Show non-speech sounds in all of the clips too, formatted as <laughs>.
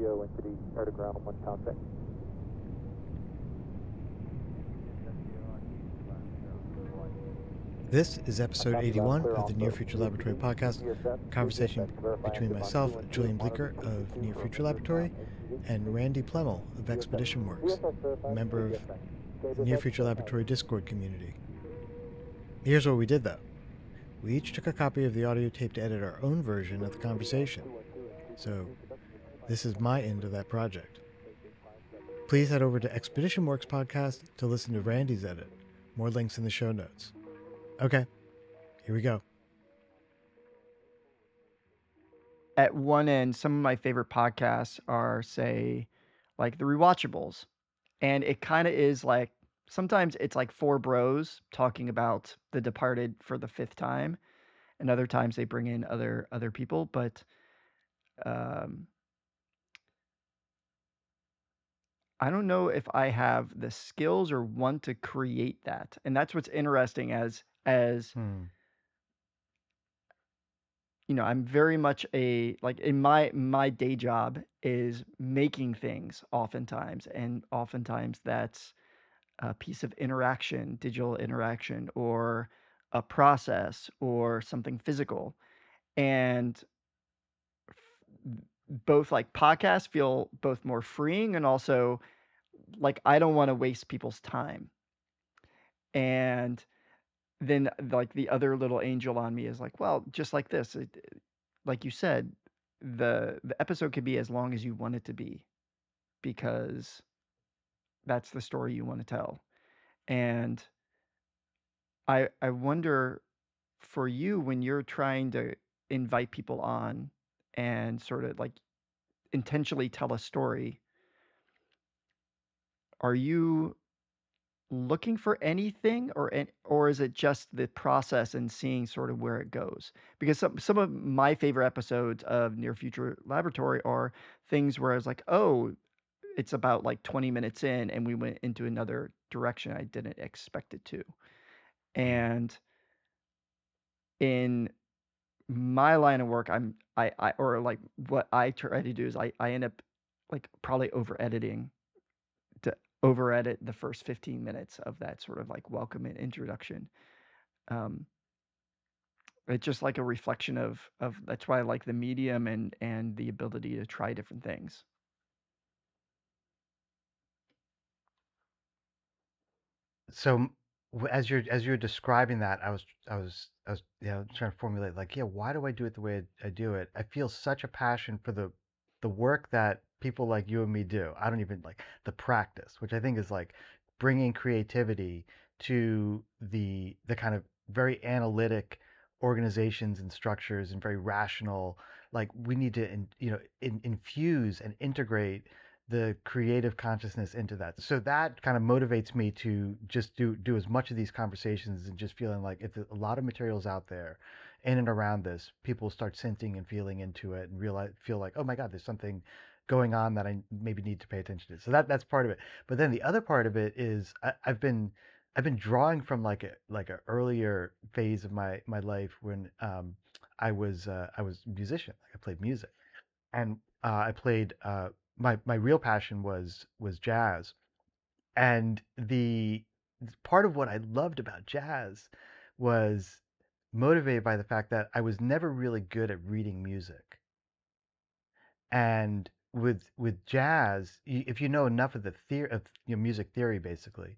CO into the air to ground one contact. This is episode 81 of the Near Future Laboratory podcast, conversation between myself, Julian Bleecker of Near Future Laboratory, and Randy Plemel of Expedition Works, member of the Near Future Laboratory Discord community. Here's what we did though. We each took a copy of the audio tape to edit our own version of the conversation. So, this is my end of that project. Please head over to Expedition Works podcast to listen to Randy's edit. More links in the show notes. Okay, here we go. At one end, some of my favorite podcasts are, say, like the Rewatchables. And it kind of is like sometimes it's like four bros talking about The Departed for the fifth time. And other times they bring in other other people, but um I don't know if I have the skills or want to create that. And that's what's interesting as as Hmm. you know, I'm very much a like in my my day job is making things oftentimes, and oftentimes that's a piece of interaction, digital interaction, or a process, or something physical. And both like podcasts feel both more freeing and also like I don't want to waste people's time. And then like the other little angel on me is like, well, just like this, it, it- like you said, the the episode could be as long as you want it to be because that's the story you want to tell. And I I wonder for you when you're trying to invite people on and sort of like intentionally tell a story, are you looking for anything or or is it just the process and seeing sort of where it goes? Because some some of my favorite episodes of near future laboratory are things where i was like oh it's about like 20 minutes in and we went into another direction i didn't expect it to. And in my line of work i'm i, I or like what i try to do is i i end up like probably over editing over edit the first 15 minutes of that sort of like welcome and introduction. Um, it's just like a reflection of of that's why I like the medium and and the ability to try different things. So as you're as you're describing that, I was I was I was you know trying to formulate like, yeah, why do I do it the way I, I do it? I feel such a passion for the the work that people like you and me do. I don't even like the practice, which I think is like bringing creativity to the the kind of very analytic organizations and structures and very rational. Like we need to in, you know in, infuse and integrate the creative consciousness into that. So that kind of motivates me to just do do as much of these conversations and just feeling like if a lot of materials out there in and around this, people start sensing and feeling into it and realize feel like, oh my God, there's something going on that I maybe need to pay attention to. So that that's part of it. But then the other part of it is I, I've been I've been drawing from like a like an earlier phase of my my life when um I was uh, I was a musician. Like I played music and uh, I played uh, my my real passion was was jazz, and the part of what I loved about jazz was motivated by the fact that I was never really good at reading music, and with with jazz, if you know enough of the theory of you know, music theory, basically,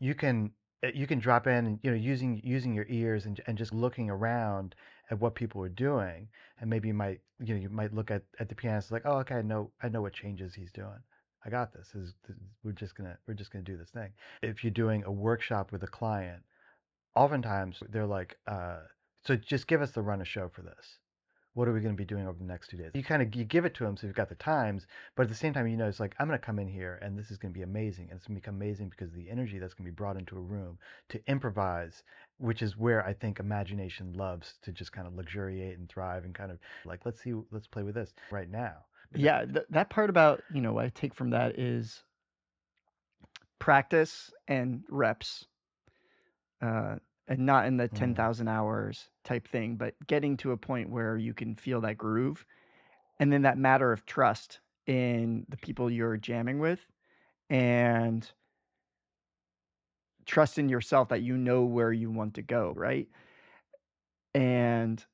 you can uh, you can drop in you know using using your ears and and just looking around at what people are doing and maybe you might you know you might look at at the pianist like oh okay I know I know what changes he's doing. I got this, this, is, this is- we're just gonna we're just gonna do this thing. If you're doing a workshop with a client oftentimes they're like uh so just give us the run of show for this what are we going to be doing over the next two days you kind of you give it to them so you've got the times but at the same time you know it's like i'm going to come in here and this is going to be amazing and it's going to become amazing because of the energy that's going to be brought into a room to improvise which is where i think imagination loves to just kind of luxuriate and thrive and kind of like let's see let's play with this right now Yeah, th- that part about you know what I take from that is practice and reps. Uh, and not in the Mm. 10,000 hours type thing, but getting to a point where you can feel that groove. And then that matter of trust in the people you're jamming with and trust in yourself that you know where you want to go, right? And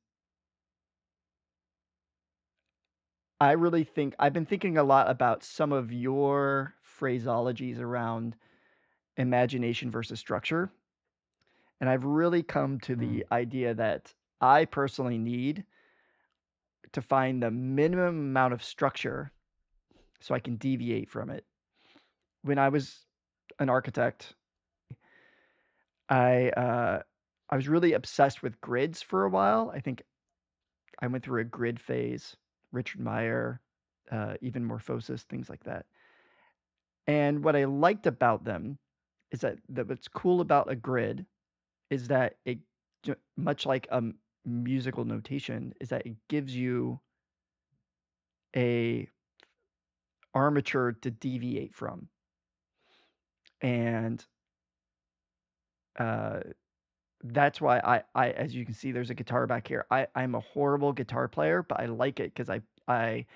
I really think I've been thinking a lot about some of your phraseologies around imagination versus structure. And I've really come to Mm. the idea that I personally need to find the minimum amount of structure so I can deviate from it. When I was an architect, I uh, I was really obsessed with grids for a while. I think I went through a grid phase, Richard Meier, uh, even Morphosis, things like that. And what I liked about them is that, that what's cool about a grid is that it, much like a musical notation, is that it gives you a armature to deviate from. And uh, that's why I, I, as you can see, there's a guitar back here. I, I'm a horrible guitar player, but I like it because I, I,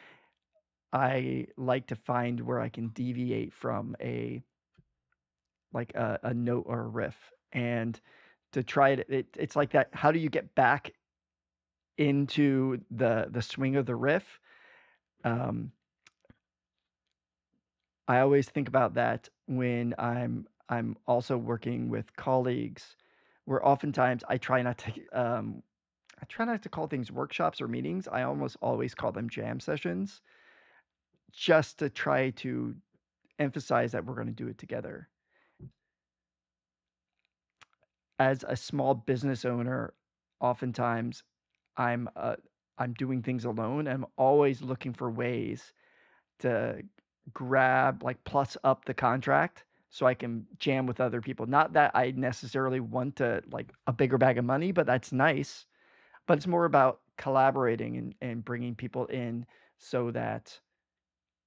I like to find where I can deviate from a, like a, a note or a riff, and to try it, it. It's like that. How do you get back into the the swing of the riff? Um, I always think about that when I'm I'm also working with colleagues, where oftentimes I try not to <laughs> um, I try not to call things workshops or meetings. I almost always call them jam sessions, just to try to emphasize that we're going to do it together. As a small business owner, oftentimes I'm uh, I'm doing things alone. I'm always looking for ways to grab like plus up the contract so I can jam with other people. Not that I necessarily want to like a bigger bag of money, but that's nice. But it's more about collaborating and, and bringing people in so that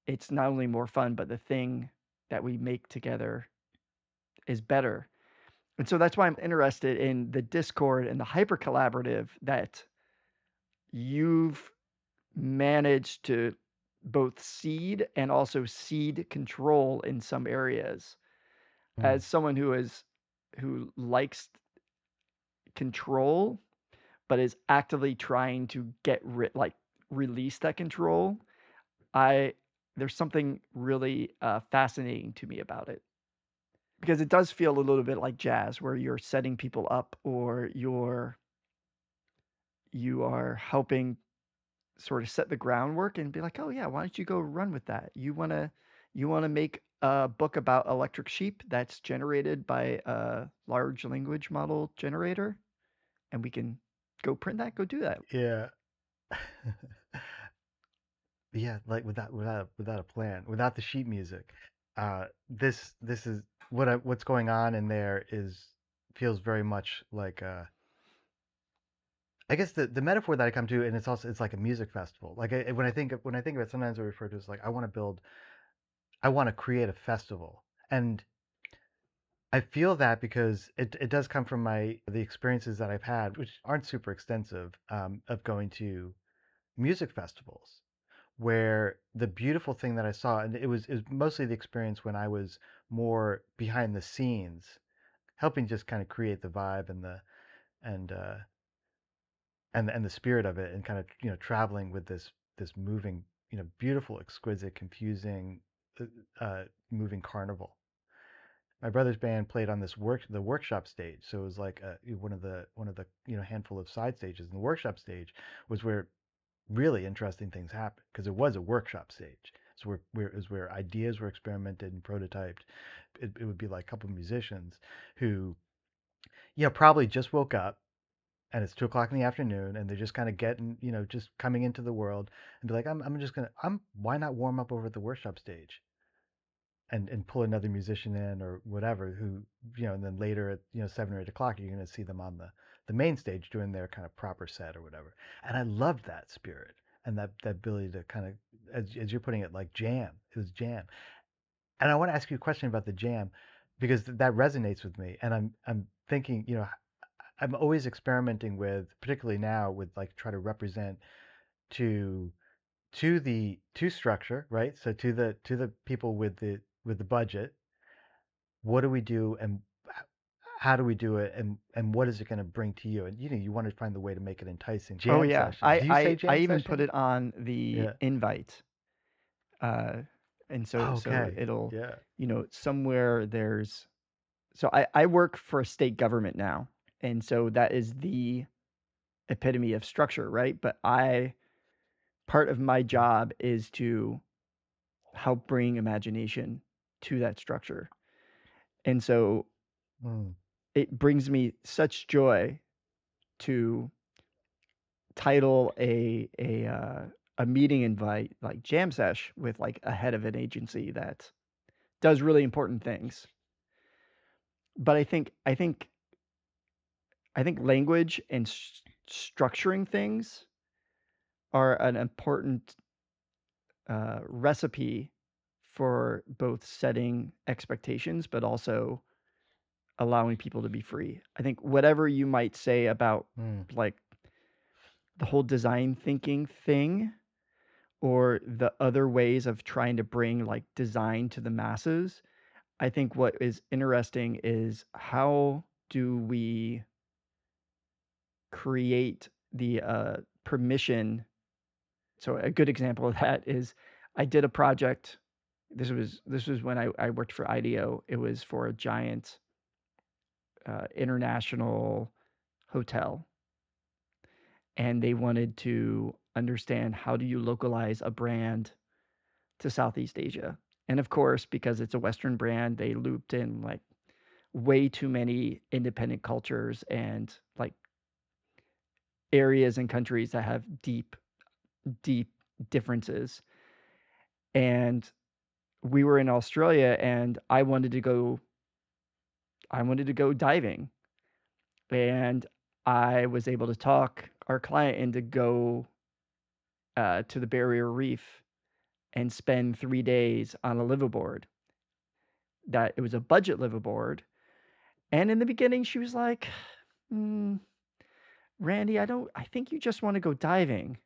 it's not only more fun, but the thing that we make together is better. And so that's why I'm interested in the Discord and the hyper collaborative that you've managed to both seed and also seed control in some areas. Mm. As someone who is who likes control but is actively trying to get rid like release that control, I there's something really uh, fascinating to me about it because it does feel a little bit like jazz where you're setting people up or you're you are helping sort of set the groundwork and be like, "Oh yeah, why don't you go run with that? You want to you want to make a book about electric sheep that's generated by a large language model generator and we can go print that, go do that." Yeah. Yeah, like without without without a plan, without the sheet music. Uh, this this is what I, what's going on in there is feels very much like uh I guess the, the metaphor that I come to, and it's also it's like a music festival. Like I, when I think of, when I think of it, sometimes I refer to it as like I want to build, I want to create a festival, and I feel that because it it does come from my the experiences that I've had, which aren't super extensive, um, of going to music festivals, where the beautiful thing that I saw, and it was it was mostly the experience when I was more behind the scenes, helping just kind of create the vibe and the and uh, and and the spirit of it and kind of you know traveling with this this moving you know beautiful exquisite confusing uh, uh, moving carnival. My brother's band played on this work the workshop stage so it was like uh one of the one of the you know handful of side stages and the workshop stage was where really interesting things happened because it was a workshop stage. So where, where was where ideas were experimented and prototyped. It, it would be like a couple of musicians who you know probably just woke up and it's two o'clock in the afternoon and they're just kind of getting you know just coming into the world and be like i'm, I'm just gonna i'm why not warm up over at the workshop stage and and pull another musician in or whatever who you know and then later at you know seven or eight o'clock you're gonna see them on the the main stage doing their kind of proper set or whatever and i loved that spirit and that that ability to kind of as, as you're putting it like jam it was jam and i want to ask you a question about the jam because th- that resonates with me and i'm i'm thinking you know I'm always experimenting with, particularly now, with like try to represent to to the to structure, right? So to the to the people with the with the budget, what do we do and how do we do it and and what is it going to bring to you? And you know, you want to find the way to make it enticing. Oh yeah, session. I Do you say I I jam even put it on the Yeah. invite. Uh, and so so it'll Yeah. you know somewhere there's so I I work for a state government now, and so that is the epitome of structure, right? But I part of my job is to help bring imagination to that structure. And so Mm. It brings me such joy to title a a uh, a meeting invite like jam sesh with like a head of an agency that does really important things. But I think I think I think language and s- structuring things are an important uh, recipe for both setting expectations but also allowing people to be free. I think whatever you might say about Mm. like the whole design thinking thing or the other ways of trying to bring like design to the masses, I think what is interesting is how do we create the uh, permission. So a good example of that is I did a project. This was this was when I, I worked for IDEO. It was for a giant uh, international hotel, and they wanted to understand how do you localize a brand to Southeast Asia. And of course, because it's a Western brand, they looped in like way too many independent cultures and like areas and countries that have deep, deep differences. And we were in Australia and I wanted to go I wanted to go diving. And I was able to talk our client into go uh, to the barrier reef and spend three days on a liveaboard. That it was a budget liveaboard. And in the beginning, she was like, "Mm, Randy, I don't, I think you just want to go diving.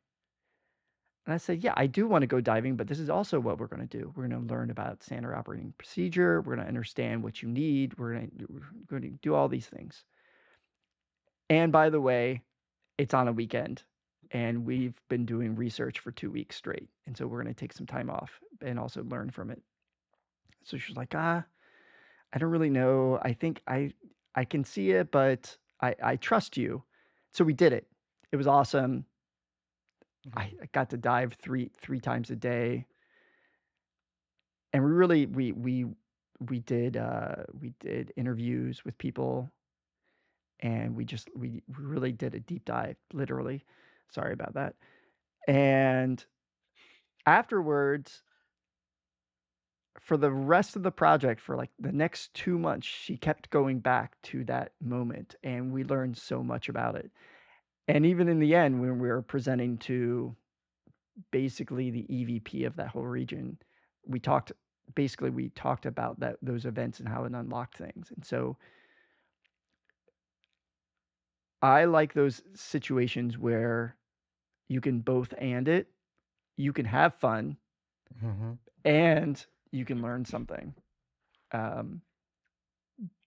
And I said, Yeah, I do want to go diving, but this is also what we're going to do. We're going to learn about standard operating procedure. We're going to understand what you need. We're going to, we're going to do all these things. And by the way, it's on a weekend and we've been doing research for two weeks straight. And so we're going to take some time off and also learn from it. So she's like, ah, I don't really know. I think I I can see it, but I I trust you. So we did it. It was awesome. I, I got to dive three three times a day. And we really we we we did uh we did interviews with people and we just we we really did a deep dive, literally. Sorry about that. And afterwards, for the rest of the project, for like the next two months, she kept going back to that moment, and we learned so much about it. And even in the end, when we were presenting to basically the EVP of that whole region, we talked basically we talked about that those events and how it unlocked things. And so I like those situations where you can both and it. You can have fun hmm and you can learn something. Um,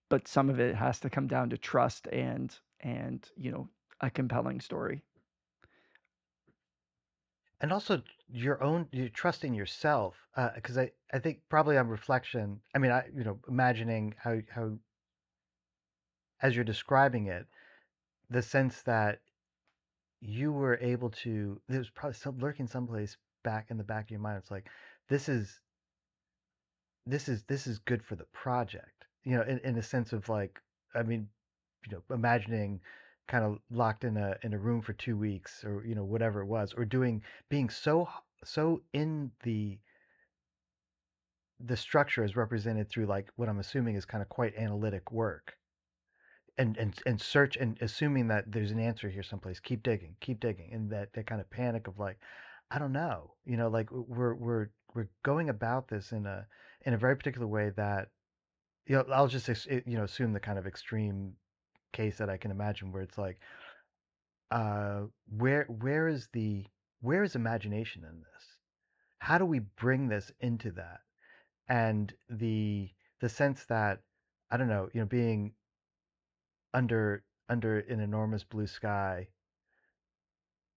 but some of it has to come down to trust and and you know a compelling story. And also your own, you trusting yourself, uh, because I I think probably on reflection, I mean, I you know, imagining how how as you're describing it, the sense that you were able to, there's probably some lurking someplace back in the back of your mind. It's like this is this is this is good for the project, you know, in in a sense of like, I mean, you know, imagining kind of locked in a in a room for two weeks or you know whatever it was, or doing being so so in the the structure is represented through like what I'm assuming is kind of quite analytic work. And and and search and assuming that there's an answer here someplace keep digging keep digging and that that kind of panic of like I don't know you know like we're we're we're going about this in a in a very particular way that you know I'll just you know assume the kind of extreme case that I can imagine where it's like uh where where is the where is imagination in this? How do we bring this into that? And the the sense that I don't know, you know, being under under an enormous blue sky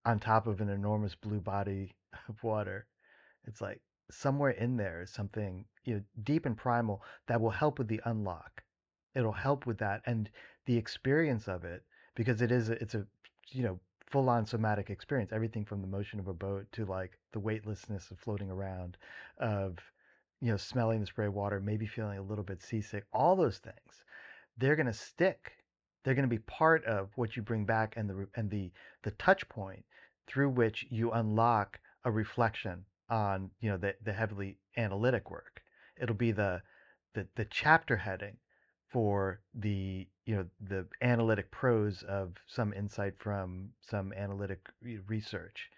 on top of an enormous blue body <laughs> of water. It's like somewhere in there is something you know deep and primal that will help with the unlock. It'll help with that and the experience of it because it is a, it's a you know full on somatic experience. Everything from the motion of a boat to like the weightlessness of floating around, of you know smelling the spray water, maybe feeling a little bit seasick. All those things, they're gonna stick. They're gonna be part of what you bring back and the and the the touch point through which you unlock a reflection on you know the, the heavily analytic work it'll be the, the the chapter heading for the you know the analytic prose of some insight from some analytic research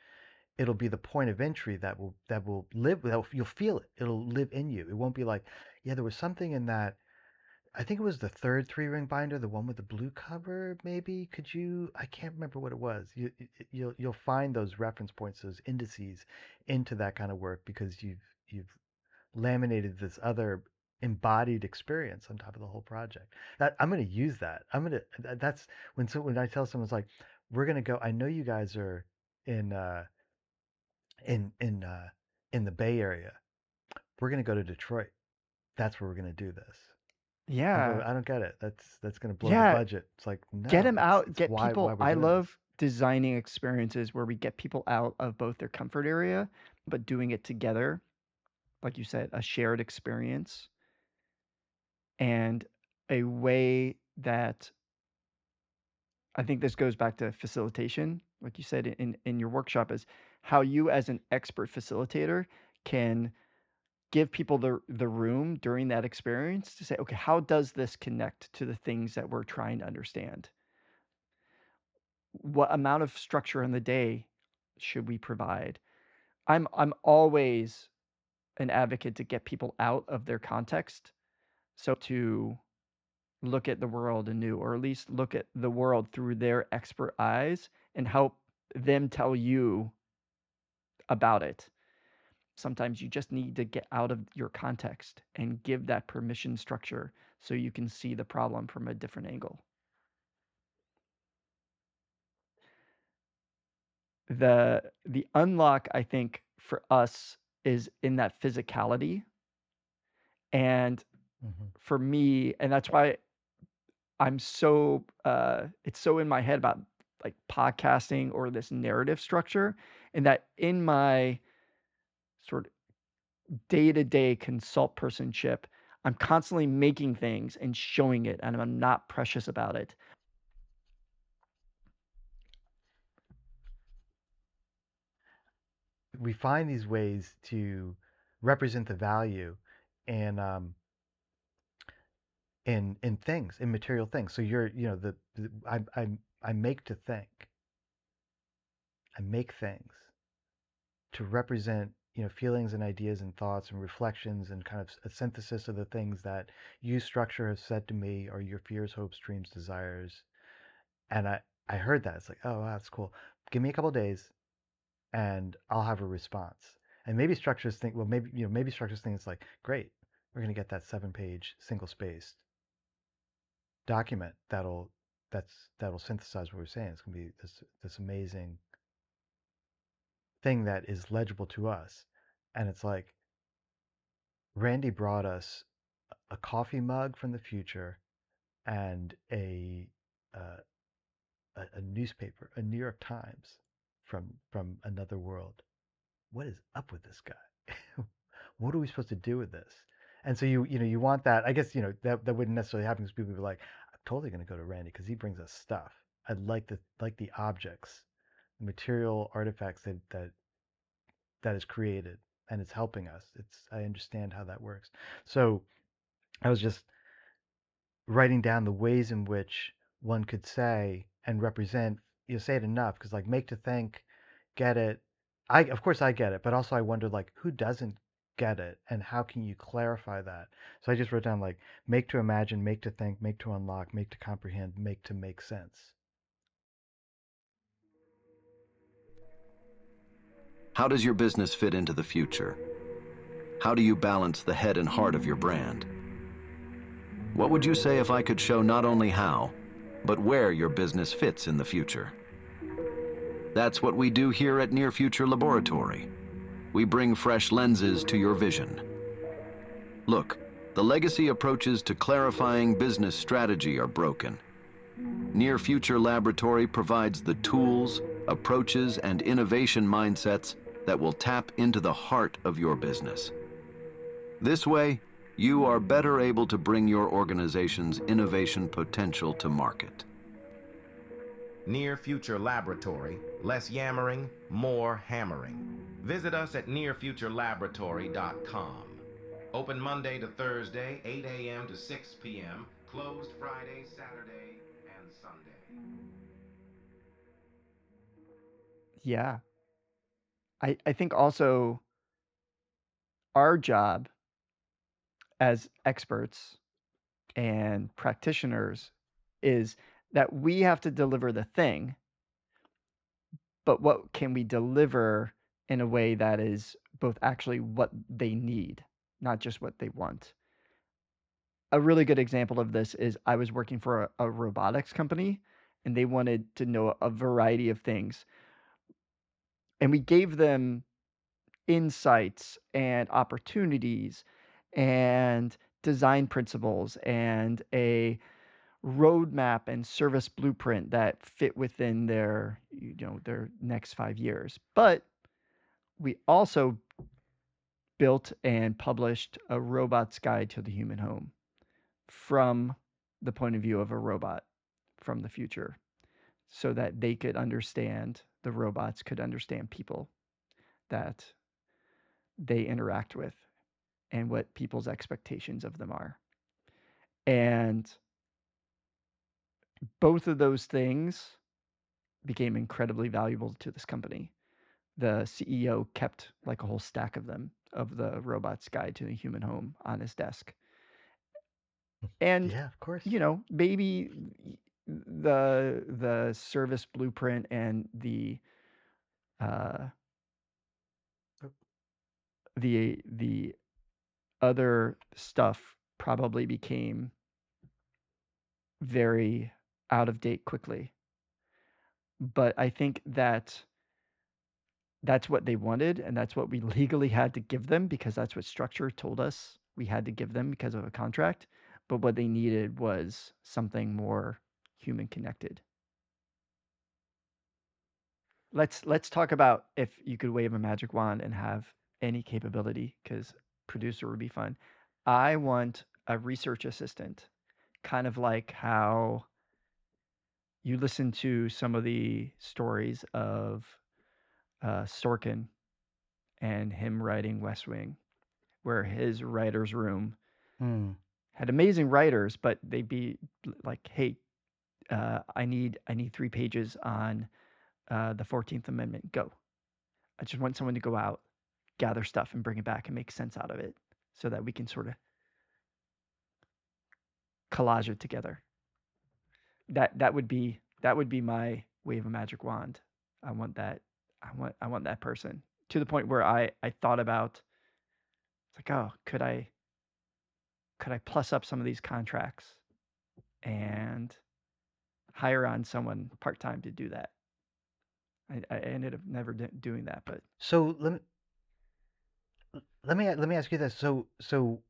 it'll be the point of entry that will that will live that you'll feel it it'll live in you it won't be like yeah there was something in that I think it was the third three ring binder, the one with the blue cover. Maybe could you? I can't remember what it was. You you'll you'll find those reference points, those indices into that kind of work because you've you've laminated this other embodied experience on top of the whole project. That I'm going to use that. I'm going to. That's when so when I tell someone it's like we're going to go. I know you guys are in uh, in in uh, in the Bay Area. We're going to go to Detroit. That's where we're going to do this. Yeah. I don't get it. That's that's gonna blow Yeah. the budget. It's like Get them out, it's get why why people. we're I doing this. love designing experiences where we get people out of both their comfort area, but doing it together. Like you said, a shared experience and a way that I think this goes back to facilitation, like you said in in your workshop, is how you as an expert facilitator can give people the the room during that experience to say, okay, how does this connect to the things that we're trying to understand? What amount of structure in the day should we provide? I'm I'm always an advocate to get people out of their context. So to look at the world anew, or at least look at the world through their expert eyes and help them tell you about it. Sometimes you just need to get out of your context and give that permission structure so you can see the problem from a different angle. The the unlock I think for us is in that physicality. And Mhm. for me, and that's why I'm so uh it's so in my head about like podcasting or this narrative structure and that in my sort of day-to-day consult personship, I'm constantly making things and showing it and I'm not precious about it. We find these ways to represent the value and um in in things, in material things. So you're, you know, the, the I I I make to think. I make things to represent, you know, feelings and ideas and thoughts and reflections and kind of a synthesis of the things that you structure has said to me or your fears, hopes, dreams, desires. And I I heard that. It's like, oh, wow, that's cool. Give me a couple days and I'll have a response. And maybe structures think, well, maybe, you know, maybe structures think it's like, great, we're going to get that seven page single spaced document that'll that's that'll synthesize what we're saying. It's gonna be this this amazing thing that is legible to us. And it's like Randy brought us a coffee mug from the future and a uh, a, a newspaper, a New York Times from from another world. What is up with this guy? <laughs> what are we supposed to do with this? And so you you know you want that. I guess you know that that wouldn't necessarily happen because people would be like, I'm totally going to go to Randy because he brings us stuff. I like the like the objects, the material artifacts that that that is created and it's helping us. It's I understand how that works. So I was just writing down the ways in which one could say and represent. You say it enough because like make to think, get it. I of course I get it, but also I wonder like who doesn't get it and how can you clarify that? So I just wrote down like make to imagine, make to think, make to unlock, make to comprehend, make to make sense. How does your business fit into the future? How do you balance the head and heart of your brand? What would you say if I could show not only how, but where your business fits in the future? That's what we do here at Near Future Laboratory. We bring fresh lenses to your vision. Look, the legacy approaches to clarifying business strategy are broken. Near Future Laboratory provides the tools, approaches, and innovation mindsets that will tap into the heart of your business. This way, you are better able to bring your organization's innovation potential to market. Near Future Laboratory, less yammering, more hammering. Visit us at nearfuturelaboratory.com. Open Monday to Thursday, 8 a.m. to 6 p.m. Closed Friday, Saturday, and Sunday. Yeah. I I think also our job as experts and practitioners is that we have to deliver the thing, but what can we deliver in a way that is both actually what they need, not just what they want. A really good example of this is I was working for a, a robotics company and they wanted to know a variety of things. And we gave them insights and opportunities and design principles and a roadmap and service blueprint that fit within their you know their next 5 years. But we also built and published a robot's guide to the human home from the point of view of a robot from the future so that they could understand the robots could understand people that they interact with and what people's expectations of them are. And both of those things became incredibly valuable to this company. The CEO kept like a whole stack of them of the robot's guide to the human home on his desk. And Yeah, of course. you know, maybe the the service blueprint and the uh Oh. the the other stuff probably became very out of date quickly. But I think that that's what they wanted and that's what we <laughs> legally had to give them because that's what structure told us we had to give them because of a contract. But what they needed was something more human connected. Let's let's talk about if you could wave a magic wand and have any capability because producer would be fun. I want a research assistant, kind of like how you listen to some of the stories of uh, Sorkin and him writing West Wing, where his writer's room Hmm. had amazing writers, but they'd be like, "Hey, uh, I need I need three pages on uh, the Fourteenth Amendment. Go." I just want someone to go out, gather stuff, and bring it back and make sense out of it, so that we can sort of collage it together. That that would be that would be my wave of magic wand. I want that. I want I want that person to the point where I I thought about. It's like, oh, could I could I plus up some of these contracts and hire on someone part time to do that? I, I ended up never doing that, but So let me let me let me ask you this. So so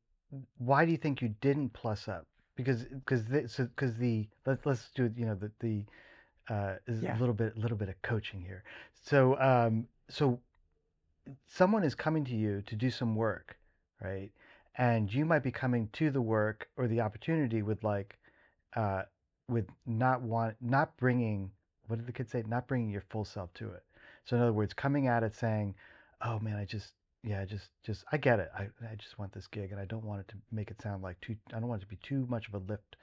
why do you think you didn't plus up? Because because the, so because the let's let's do it, you know the the uh is Yeah. a little bit a little bit of coaching here. So um so someone is coming to you to do some work, right? And you might be coming to the work or the opportunity with like uh with not want not bringing what did the kid say? Not bringing your full self to it. So in other words, coming at it saying, "Oh man, I just yeah, just just I get it. I I just want this gig and I don't want it to make it sound like too I don't want it to be too much of a lift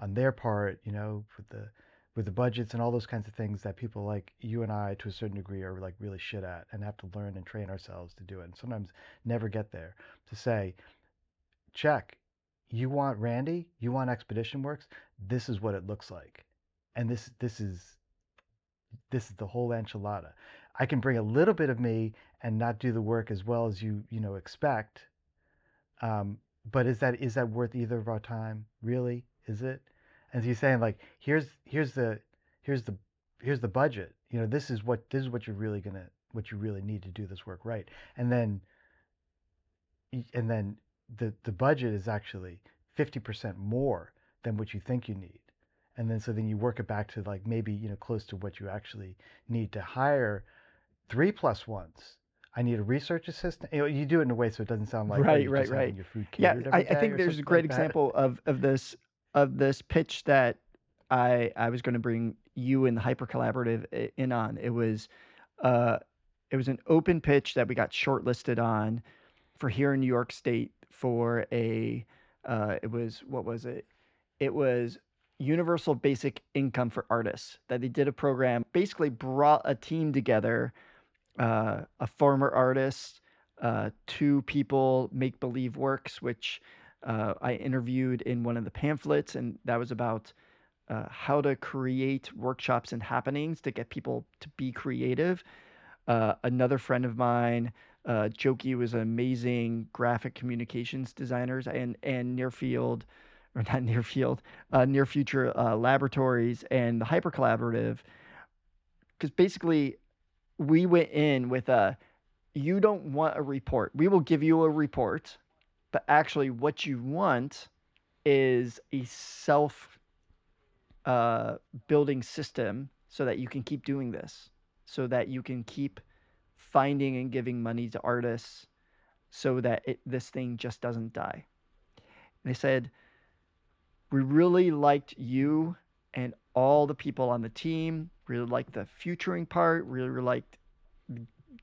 on their part, you know, with the with the budgets and all those kinds of things that people like you and I to a certain degree are like really shit at and have to learn and train ourselves to do it. And sometimes never get there to say, check, you want Randy, you want Expedition Works, this is what it looks like. And this this is this is the whole enchilada. I can bring a little bit of me and not do the work as well as you you know expect um, but is that is that worth either of our time? Really? Is it? As you're saying like here's here's the here's the here's the budget. You know this is what this is what you're really gonna what you really need to do this work right. And then and then the the budget is actually 50% more than what you think you need. And then so then you work it back to like maybe you know close to what you actually need to hire three plus ones i need a research assistant you, know, you do it in a way so it doesn't sound like oh, Right, you're right, right. your food Yeah, I, I think there's a great like example of of this of this pitch that I I was going to bring you and the Hyper Collaborative in on. It was uh it was an open pitch that we got shortlisted on for here in New York State for a uh it was what was it? It was universal basic income for artists that they did a program basically brought a team together uh, a former artist uh, two people make believe works which uh, i interviewed in one of the pamphlets and that was about uh, how to create workshops and happenings to get people to be creative. Uh, another friend of mine uh, Joki was an amazing graphic communications designers and and near field or not near field uh, near future laboratories and the hyper collaborative. Because basically we went in with a you don't want a report. We will give you a report but actually what you want is a self uh, building system so that you can keep doing this so that you can keep finding and giving money to artists so that it, this thing just doesn't die. And they said we really liked you and all the people on the team really liked the futuring part really really liked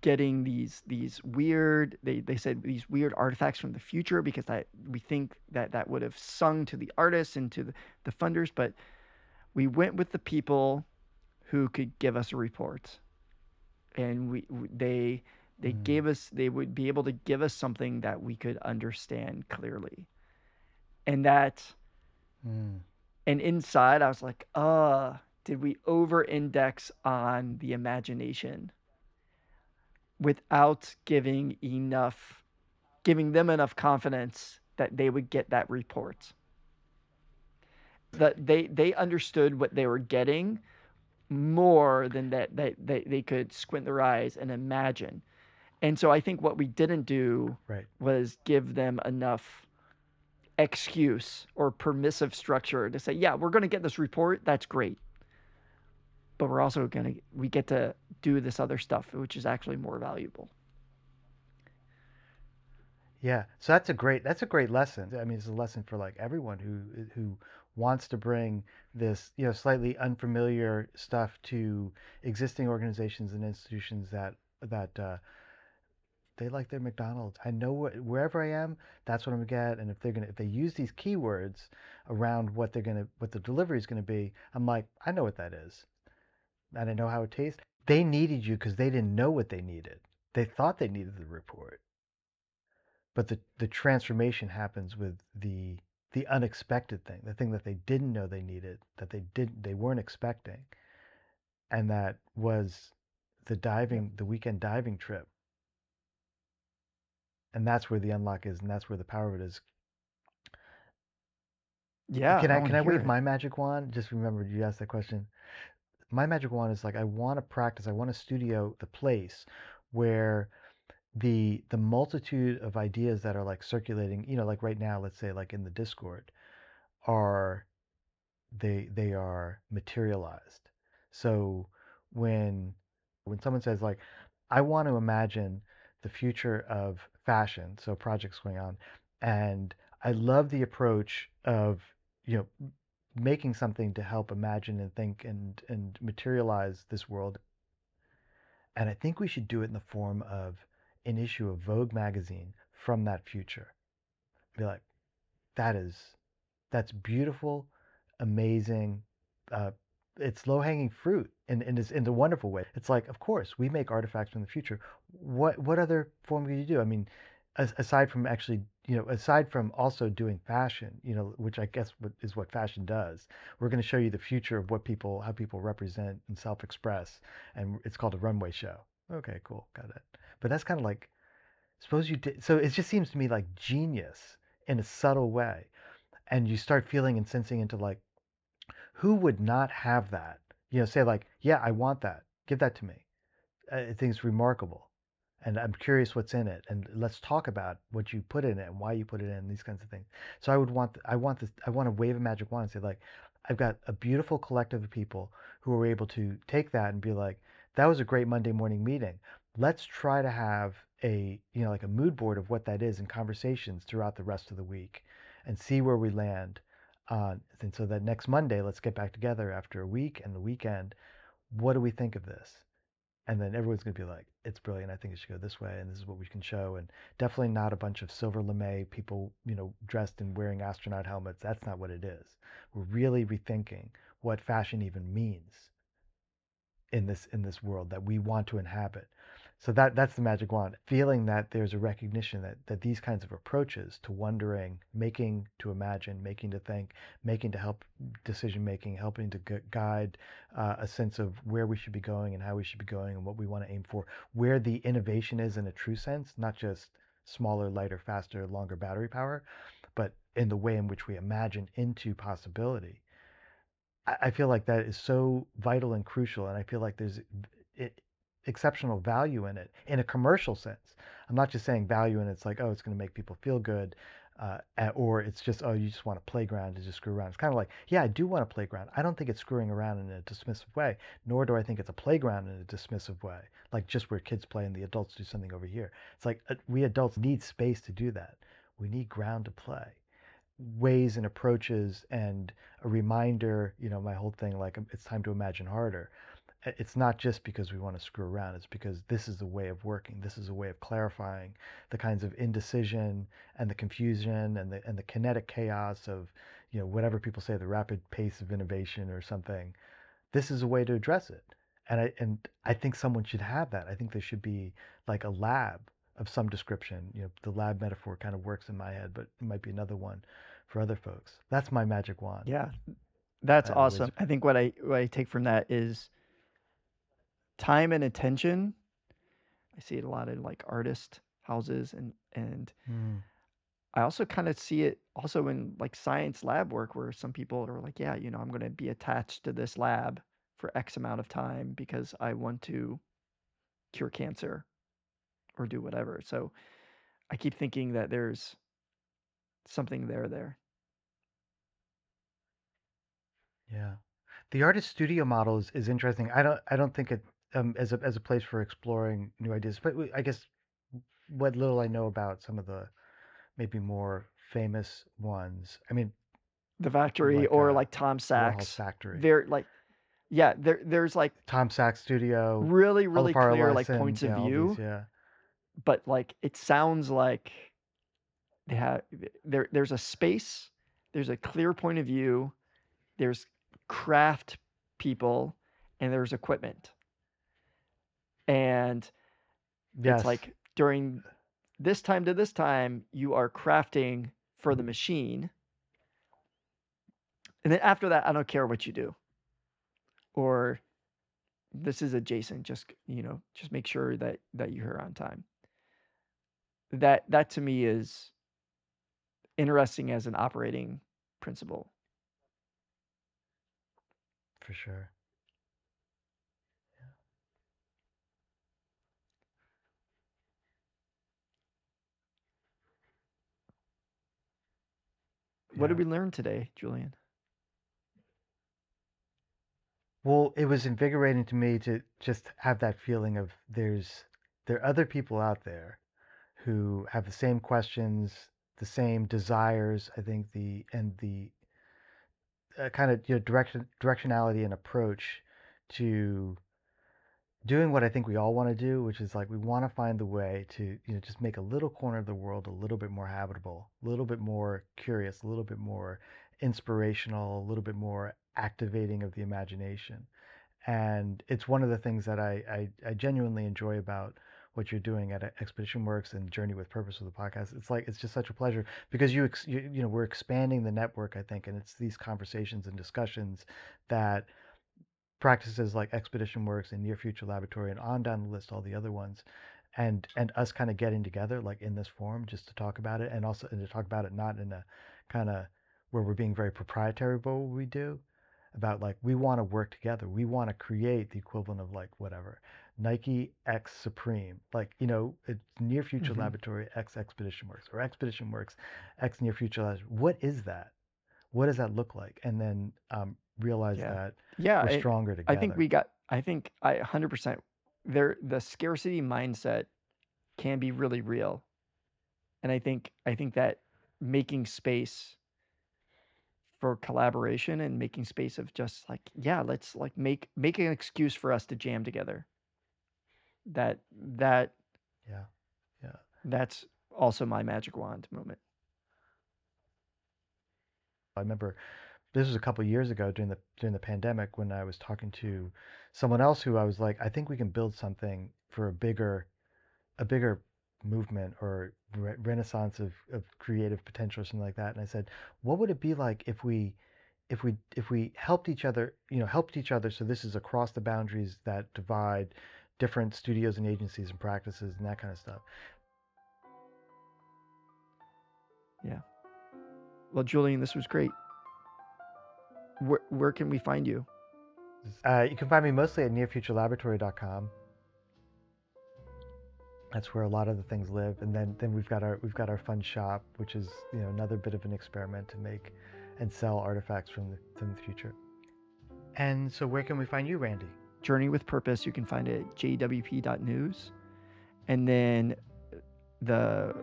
getting these these weird they, they said these weird artifacts from the future because that we think that that would have sung to the artists and to the, the funders but we went with the people who could give us a report and we they they Mm. gave us they would be able to give us something that we could understand clearly and that Mm. And inside i was like uh did we over index on the imagination without giving enough giving them enough confidence that they would get that report? That they they understood what they were getting more than that they, they, they could squint their eyes and imagine. And so i think what we didn't do right. was give them enough excuse or permissive structure to say, yeah, we're going to get this report. That's great. But we're also going to, we get to do this other stuff, which is actually more valuable. Yeah, so that's a great that's a great lesson. I mean, it's a lesson for like everyone who who wants to bring this, you know, slightly unfamiliar stuff to existing organizations and institutions that that uh, they like their McDonald's. I know what, wherever I am, that's what I'm gonna get. And if they're gonna if they use these keywords around what they're gonna what the delivery is gonna be, I'm like, I know what that is. And I know how it tastes. They needed you because they didn't know what they needed. They thought they needed the report but the the transformation happens with the the unexpected thing the thing that they didn't know they needed that they didn't they weren't expecting and that was the diving the weekend diving trip and that's where the unlock is and that's where the power of it is Yeah. can i, wanna can i wave it. my magic wand just remember you asked that question my magic wand is like i want to practice i want to studio the place where the the multitude of ideas that are like circulating you know like right now let's say like in the discord are they they are materialized so when when someone says like i want to imagine the future of fashion so projects going on and i love the approach of you know making something to help imagine and think and and materialize this world. And i think we should do it in the form of an issue of vogue magazine from that future. Be like that is that's beautiful amazing uh, it's low hanging fruit in in, this, in wonderful way. It's like of course we make artifacts from the future. What what other form could you do? I mean as, aside from actually you know aside from also doing fashion you know which i guess is what fashion does we're going to show you the future of what people how people represent and self-express and it's called a runway show. Okay cool got it. But that's kind of like suppose you did so it just seems to me like genius in a subtle way and you start feeling and sensing into like who would not have that? You know say like yeah i want that. Give that to me. I think it's remarkable and i'm curious what's in it and let's talk about what you put in it and why you put it in these kinds of things. So i would want i want this i want to wave a magic wand and say like i've got a beautiful collective of people who are able to take that and be like that was a great monday morning meeting. Let's try to have a you know like a mood board of what that is in conversations throughout the rest of the week and see where we land uh, and so that next monday let's get back together after a week and the weekend. What do we think of this? And then everyone's going to be like it's brilliant. I think it should go this way and this is what we can show. And definitely not a bunch of silver lame people you know dressed and wearing astronaut helmets. That's not what it is. We're really rethinking what fashion even means in this in this world that we want to inhabit so that that's the magic wand feeling that there's a recognition that that these kinds of approaches to wondering making to imagine making to think making to help decision making helping to gu- guide uh, a sense of where we should be going and how we should be going and what we want to aim for where the innovation is in a true sense not just smaller lighter faster longer battery power but in the way in which we imagine into possibility. I I feel like that is so vital and crucial, and I feel like there's i exceptional value in it in a commercial sense. I'm not just saying value and it's like, oh, it's going to make people feel good, uh, or it's just, oh, you just want a playground to just screw around. It's kind of like, yeah, I do want a playground. I don't think it's screwing around in a dismissive way, nor do I think it's a playground in a dismissive way, like just where kids play and the adults do something over here. It's like uh, we adults need space to do that. We need ground to play ways and approaches and a reminder you know my whole thing like um, it's time to imagine harder it's not just because we want to screw around it's because this is a way of working this is a way of clarifying the kinds of indecision and the confusion and the and the kinetic chaos of you know whatever people say the rapid pace of innovation or something. This is a way to address it. And i and i think someone should have that. I think there should be like a lab of some description you know the lab metaphor kind of works in my head but it might be another one for other folks. That's my magic wand. Yeah, that's I always awesome. I think what I what I take from that is time and attention. I see it a lot in like artist houses and and Mm, I also kind of see it also in like science lab work where some people are like, yeah, you know, I'm going to be attached to this lab for X amount of time because I want to cure cancer or do whatever. So I keep thinking that there's something there there. yeah the artist studio model is, is interesting i don't i don't think it um, as a as a place for exploring new ideas but we- i guess what little i know about some of the maybe more famous ones i mean The factory like or uh like Tom Sachs. factory They're like yeah, there there's like tom sachs studio really really Olafur clear like points of yeah, view, these, yeah but like it sounds like they have there there's a space, there's a clear point of view, there's craft people and there's equipment. And yes it's like during this time to this time you are crafting for the machine. And then after that I don't care what you do. Or this is adjacent just you know just make sure that that you're on time that that to me is interesting as an operating principle for sure what did we learn today julian? Well, it was invigorating to me to just have that feeling of there's there are other people out there who have the same questions, the same desires, I think the and the uh, kind of you know direction directionality and approach to doing what I think we all want to do, which is like we want to find the way to you know just make a little corner of the world a little bit more habitable, a little bit more curious, a little bit more inspirational, a little bit more activating of the imagination. And it's one of the things that I I, I genuinely enjoy about what you're doing at uh, Expedition Works and Journey with Purpose with the podcast. It's like it's just such a pleasure because you ex, you, you know we're expanding the network, I think, and it's these conversations and discussions that practices like Expedition Works and Near Future Laboratory and on down the list, all the other ones, and and us kind of getting together like in this forum just to talk about it and also and to talk about it not in a kind of where we're being very proprietary about what we do about like we want to work together. We want to create the equivalent of like whatever nike x supreme like you know it's near future hmm laboratory x expedition works or expedition works x near future Lab- what is that? What does that look like? And then um, realize Yeah. that Yeah. we're it- stronger I think we got. I think I 100%. There, the scarcity mindset can be really real, and I think I think that making space for collaboration and making space of just like yeah, let's like make make an excuse for us to jam together. That that yeah yeah that's also my magic wand moment. I remember this was a couple years ago during the during the pandemic when I was talking to someone else who I was like, I think we can build something for a bigger a bigger movement or re- renaissance of, of creative potential or something like that. And I said, what would it be like if we if we if we helped each other, you know, helped each other so this is across the boundaries that divide different studios and agencies and practices and that kind of stuff. Yeah. Well, Julian, this was great. Where where can we find you? Uh, you can find me mostly at nearfuturelaboratory.com. That's where a lot of the things live, and then then we've got our we've got our fun shop, which is you know another bit of an experiment to make and sell artifacts from the from the future. And so, where can we find you, Randy? Journey with Purpose. You can find it at jwp.news. And then the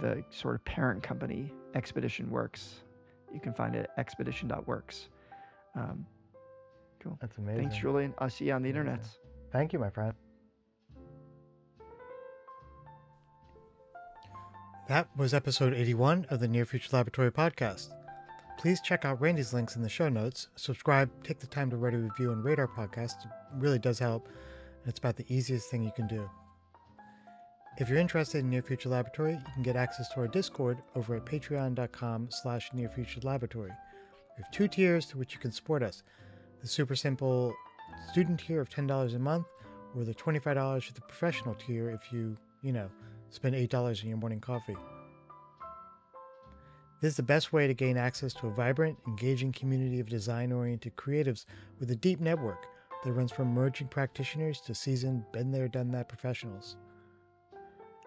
the sort of parent company, Expedition Works. You can find it at expedition.works. Um, cool. That's amazing. Thanks, Julian. I'll see you on the Amazing. internet. Thank you, my friend. That was episode 81 of the Near Future Laboratory podcast. Please check out Randy's links in the show notes. Subscribe, take the time to write a review, and rate our podcast. It really does help, and it's about the easiest thing you can do. If you're interested in Near Future Laboratory, you can get access to our Discord over at patreon.com slash Near Future Laboratory. We have two tiers to which you can support us. The super simple student tier of $10 a month, or the $25 for the professional tier if you, you know, spend $8 on your morning coffee. This is the best way to gain access to a vibrant, engaging community of design oriented creatives with a deep network that runs from emerging practitioners to seasoned, been there, done that professionals.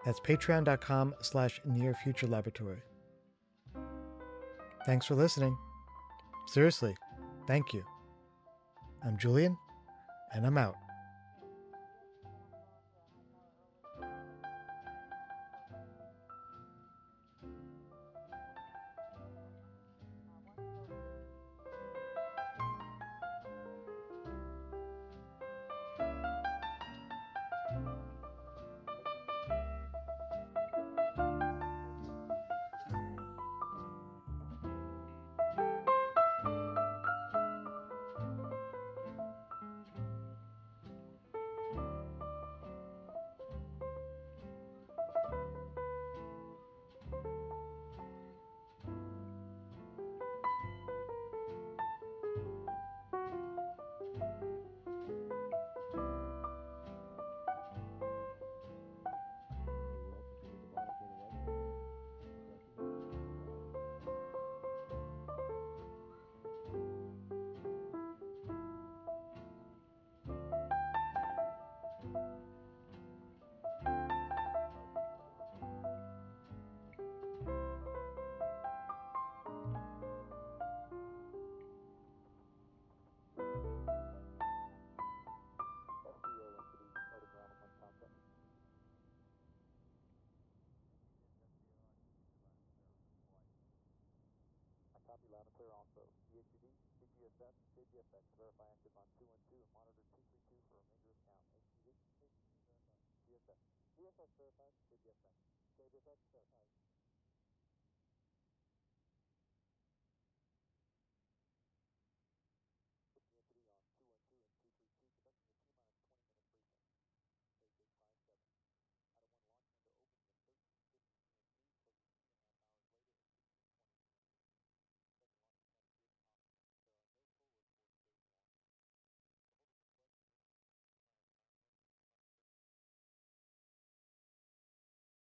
That's patreon.com slash near future laboratory. Thanks for listening. Seriously, thank you. I'm Julian, and I'm out.